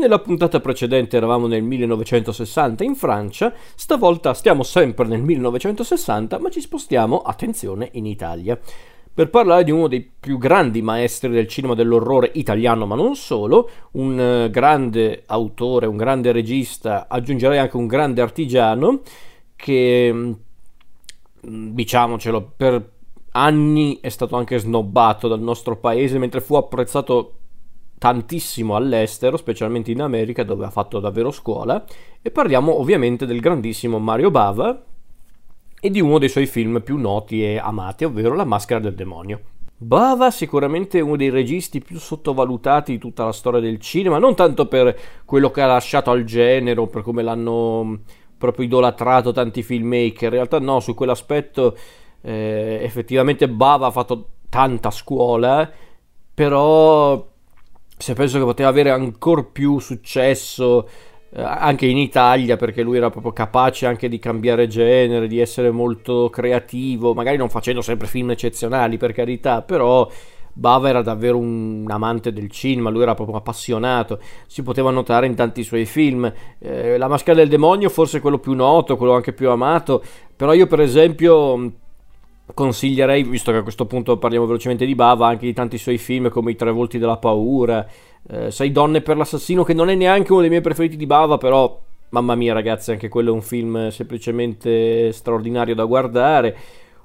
Nella puntata precedente eravamo nel 1960 in Francia, stavolta stiamo sempre nel 1960, ma ci spostiamo, attenzione, in Italia, per parlare di uno dei più grandi maestri del cinema dell'orrore italiano, ma non solo, un eh, grande autore, un grande regista, aggiungerei anche un grande artigiano, che, mm, diciamocelo, per anni è stato anche snobbato dal nostro paese, mentre fu apprezzato tantissimo all'estero, specialmente in America dove ha fatto davvero scuola, e parliamo ovviamente del grandissimo Mario Bava e di uno dei suoi film più noti e amati, ovvero La maschera del demonio. Bava sicuramente uno dei registi più sottovalutati di tutta la storia del cinema, non tanto per quello che ha lasciato al genere o per come l'hanno proprio idolatrato tanti filmmaker, in realtà no, su quell'aspetto eh, effettivamente Bava ha fatto tanta scuola, però se penso che poteva avere ancora più successo eh, anche in Italia perché lui era proprio capace anche di cambiare genere, di essere molto creativo, magari non facendo sempre film eccezionali per carità, però Bava era davvero un amante del cinema, lui era proprio appassionato, si poteva notare in tanti suoi film. Eh, La maschera del demonio forse è quello più noto, quello anche più amato, però io per esempio consiglierei, visto che a questo punto parliamo velocemente di Bava, anche di tanti suoi film come I tre volti della paura, eh, Sei donne per l'assassino, che non è neanche uno dei miei preferiti di Bava, però mamma mia ragazzi, anche quello è un film semplicemente straordinario da guardare.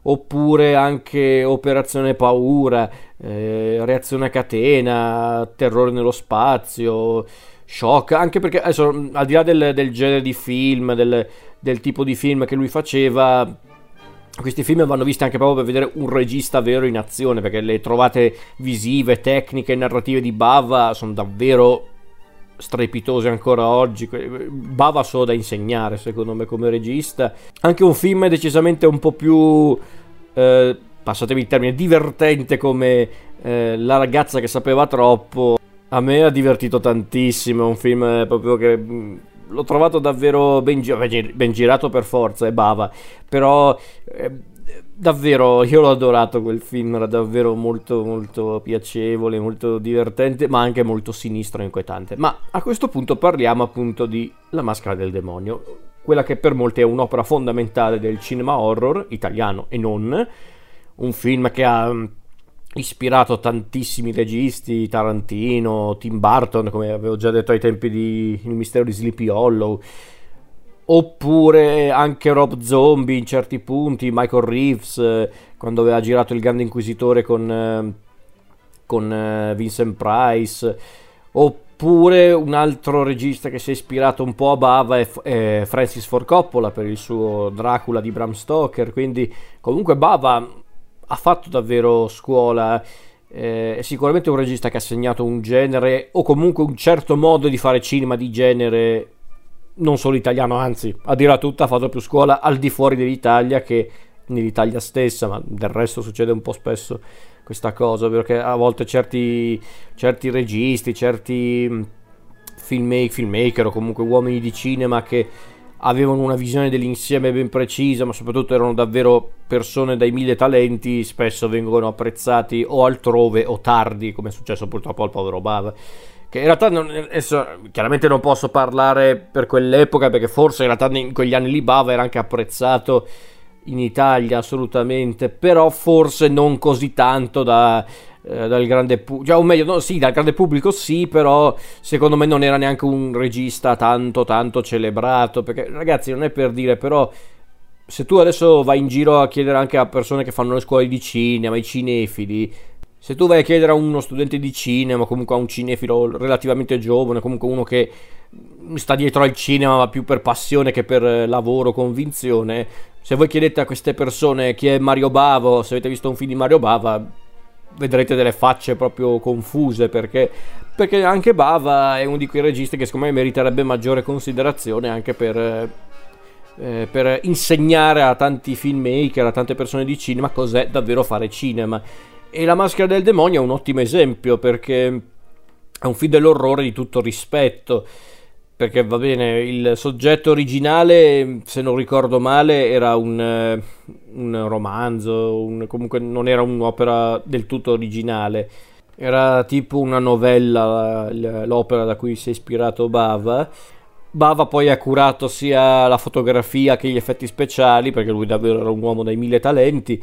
Oppure anche Operazione Paura, eh, Reazione a catena, Terrore nello spazio, Shock, anche perché adesso, al di là del, del genere di film, del, del tipo di film che lui faceva, questi film vanno visti anche proprio per vedere un regista vero in azione, perché le trovate visive, tecniche e narrative di Bava sono davvero strepitose ancora oggi. Bava solo da insegnare, secondo me, come regista. Anche un film decisamente un po' più, eh, passatemi il termine, divertente come eh, La ragazza che sapeva troppo. A me ha divertito tantissimo, è un film proprio che l'ho trovato davvero ben, gi- ben, girato per forza, è bava, però eh, davvero io l'ho adorato quel film, era davvero molto molto piacevole, molto divertente, ma anche molto sinistro e inquietante. Ma a questo punto parliamo appunto di La maschera del demonio, quella che per molti è un'opera fondamentale del cinema horror italiano e non, un film che ha ispirato tantissimi registi, Tarantino, Tim Burton, come avevo già detto ai tempi di Il mistero di Sleepy Hollow, oppure anche Rob Zombie in certi punti, Michael Reeves eh, quando aveva girato Il Grande Inquisitore con, eh, con eh, Vincent Price, oppure un altro regista che si è ispirato un po' a Bava è, è Francis Ford Coppola per il suo Dracula di Bram Stoker, quindi comunque Bava ha fatto davvero scuola. Eh, è sicuramente un regista che ha segnato un genere o comunque un certo modo di fare cinema di genere non solo italiano, anzi, a dire tutta ha fatto più scuola al di fuori dell'Italia che nell'Italia stessa, ma del resto succede un po' spesso questa cosa, perché a volte certi, certi registi, certi mm, filmmaker, filmmaker o comunque uomini di cinema che avevano una visione dell'insieme ben precisa, ma soprattutto erano davvero persone dai mille talenti, spesso vengono apprezzati o altrove o tardi, come è successo purtroppo al povero Bava. Che in realtà non, adesso, chiaramente non posso parlare per quell'epoca, perché forse in realtà in quegli anni lì Bava era anche apprezzato in Italia assolutamente, però forse non così tanto da eh, dal grande pubblico, cioè, o meglio, no, sì, dal grande pubblico sì, però secondo me non era neanche un regista tanto tanto celebrato, perché ragazzi non è per dire, però se tu adesso vai in giro a chiedere anche a persone che fanno le scuole di cinema, ai cinefili, se tu vai a chiedere a uno studente di cinema, comunque a un cinefilo relativamente giovane, comunque uno che sta dietro al cinema ma più per passione che per lavoro, convinzione, se voi chiedete a queste persone chi è Mario Bavo, se avete visto un film di Mario Bava, vedrete delle facce proprio confuse perché, perché anche Bava è uno di quei registi che secondo me meriterebbe maggiore considerazione anche per, eh, per insegnare a tanti filmmaker, a tante persone di cinema cos'è davvero fare cinema. E La maschera del demonio è un ottimo esempio perché è un film dell'orrore di tutto rispetto perché va bene, il soggetto originale, se non ricordo male, era un, eh, un romanzo, un, comunque non era un'opera del tutto originale. Era tipo una novella l'opera da cui si è ispirato Bava. Bava poi ha curato sia la fotografia che gli effetti speciali, perché lui davvero era un uomo dai mille talenti.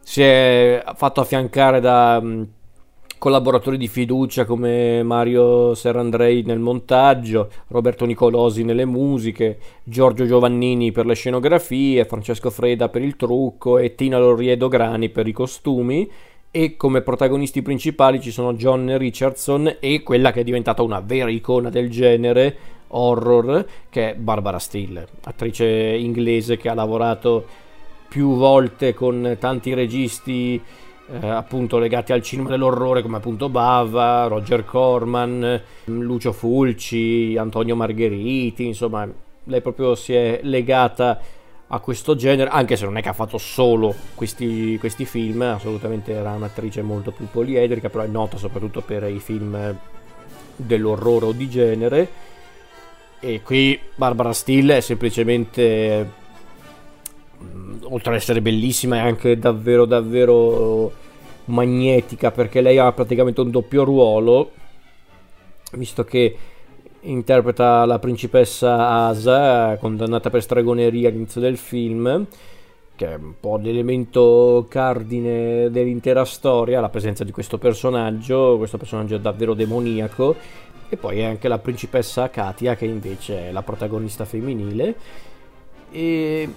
Si è fatto affiancare da mm, collaboratori di fiducia come Mario Serrandrei nel montaggio, Roberto Nicolosi nelle musiche, Giorgio Giovannini per le scenografie, Francesco Freda per il trucco e Tina Loriedo Grani per i costumi. E come protagonisti principali ci sono John Richardson e quella che è diventata una vera icona del genere horror che è Barbara Steele, attrice inglese che ha lavorato più volte con tanti registi eh, appunto legati al cinema dell'orrore come appunto Bava, Roger Corman, Lucio Fulci, Antonio Margheriti, insomma lei proprio si è legata a questo genere, anche se non è che ha fatto solo questi, questi film, assolutamente era un'attrice molto più poliedrica, però è nota soprattutto per i film dell'orrore o di genere. E qui Barbara Steele è semplicemente, mm, oltre ad essere bellissima, è anche davvero davvero magnetica perché lei ha praticamente un doppio ruolo, visto che interpreta la principessa Asa, condannata per stregoneria all'inizio del film, che è un po' l'elemento cardine dell'intera storia, la presenza di questo personaggio, questo personaggio è davvero demoniaco, e poi è anche la principessa Katia, che invece è la protagonista femminile. E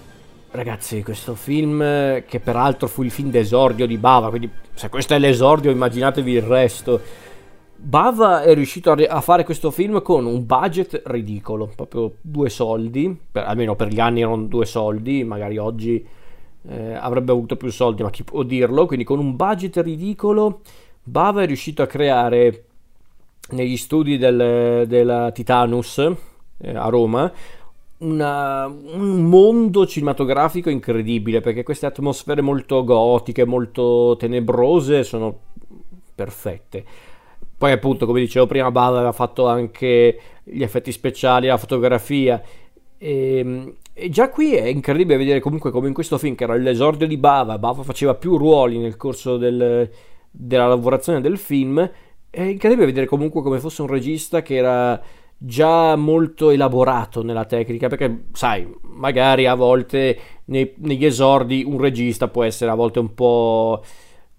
ragazzi, questo film, che peraltro fu il film d'esordio di Bava, quindi se questo è l'esordio, immaginatevi il resto Bava è riuscito a, fare questo film con un budget ridicolo, proprio due soldi, per, almeno per gli anni erano due soldi, magari oggi eh, avrebbe avuto più soldi, ma chi può dirlo? Quindi con un budget ridicolo Bava è riuscito a creare negli studi del, della Titanus eh, a Roma una, un mondo cinematografico incredibile perché queste atmosfere molto gotiche, molto tenebrose sono perfette poi appunto, come dicevo prima, Bava aveva fatto anche gli effetti speciali, la fotografia. E, ehm, e, già qui è incredibile vedere comunque come in questo film, che era l'esordio di Bava, Bava faceva più ruoli nel corso del, della lavorazione del film. È incredibile vedere comunque come fosse un regista che era già molto elaborato nella tecnica, perché sai, magari a volte nei, negli esordi un regista può essere a volte un po'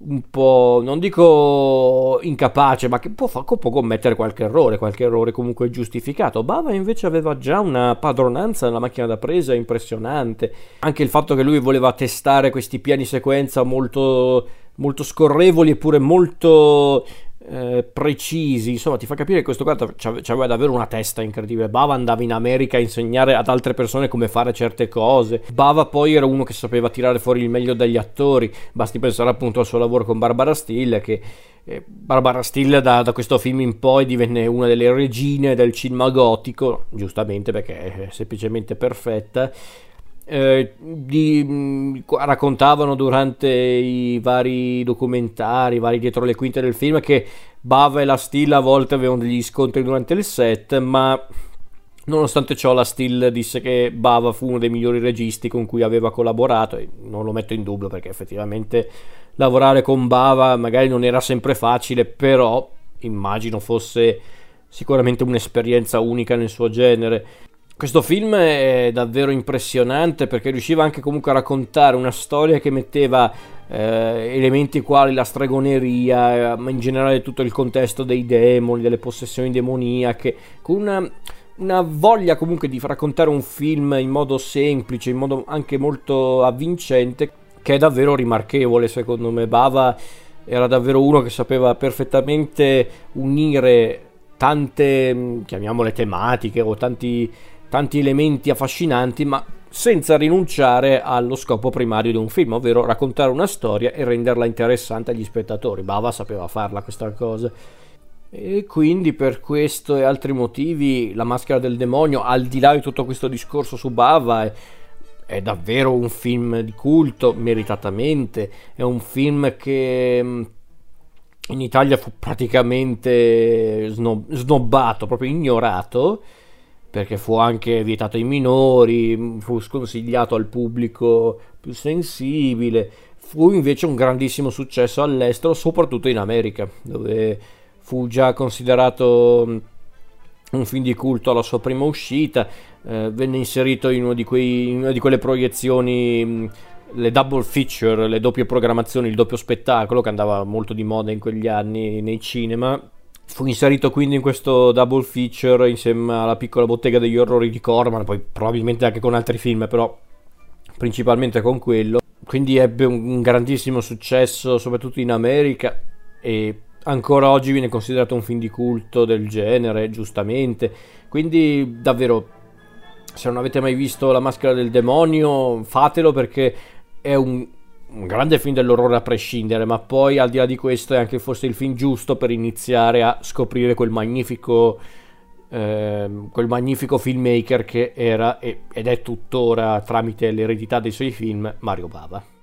un po', non dico incapace, ma che può, può, commettere qualche errore, qualche errore comunque giustificato. Bava invece aveva già una padronanza nella macchina da presa impressionante. Anche il fatto che lui voleva testare questi piani sequenza molto, molto scorrevoli eppure molto eh, precisi, insomma ti fa capire che questo qua aveva davvero una testa incredibile. Bava andava in America a insegnare ad altre persone come fare certe cose. Bava poi era uno che sapeva tirare fuori il meglio dagli attori, basti pensare appunto al suo lavoro con Barbara Steele che eh, Barbara Steele da, da, questo film in poi divenne una delle regine del cinema gotico, giustamente perché è semplicemente perfetta eh, di, mm, raccontavano durante i vari documentari, i vari dietro le quinte del film, che Bava e la Still a volte avevano degli scontri durante il set, ma nonostante ciò la Still disse che Bava fu uno dei migliori registi con cui aveva collaborato e non lo metto in dubbio perché effettivamente lavorare con Bava magari non era sempre facile, però immagino fosse sicuramente un'esperienza unica nel suo genere. Questo film è davvero impressionante perché riusciva anche comunque a raccontare una storia che metteva eh, elementi quali la stregoneria, ma in generale tutto il contesto dei demoni, delle possessioni demoniache, con una, una voglia comunque di raccontare un film in modo semplice, in modo anche molto avvincente, che è davvero rimarchevole secondo me. Bava era davvero uno che sapeva perfettamente unire tante, chiamiamole tematiche o tanti tanti elementi affascinanti, ma senza rinunciare allo scopo primario di un film, ovvero raccontare una storia e renderla interessante agli spettatori. Bava sapeva farla questa cosa. E quindi per questo e altri motivi La maschera del demonio, al di là di tutto questo discorso su Bava, è, è davvero un film di culto, meritatamente. È un film che mm, in Italia fu praticamente snob- snobbato, proprio ignorato perché fu anche vietato ai minori, fu sconsigliato al pubblico più sensibile, fu invece un grandissimo successo all'estero, soprattutto in America, dove fu già considerato un film di culto alla sua prima uscita, eh, venne inserito in, quei, in, una di quelle proiezioni, le double feature, le doppie programmazioni, il doppio spettacolo che andava molto di moda in quegli anni nei cinema. Fu inserito quindi in questo double feature insieme alla piccola bottega degli orrori di Corman, poi probabilmente anche con altri film, però principalmente con quello. Quindi ebbe un grandissimo successo, soprattutto in America, e ancora oggi viene considerato un film di culto del genere, giustamente. Quindi davvero se non avete mai visto La maschera del demonio, fatelo perché è un, un, grande film dell'orrore a prescindere, ma poi al di là di questo è anche forse il film giusto per iniziare a scoprire quel magnifico, eh, quel magnifico filmmaker che era ed è tuttora tramite l'eredità dei suoi film Mario Bava.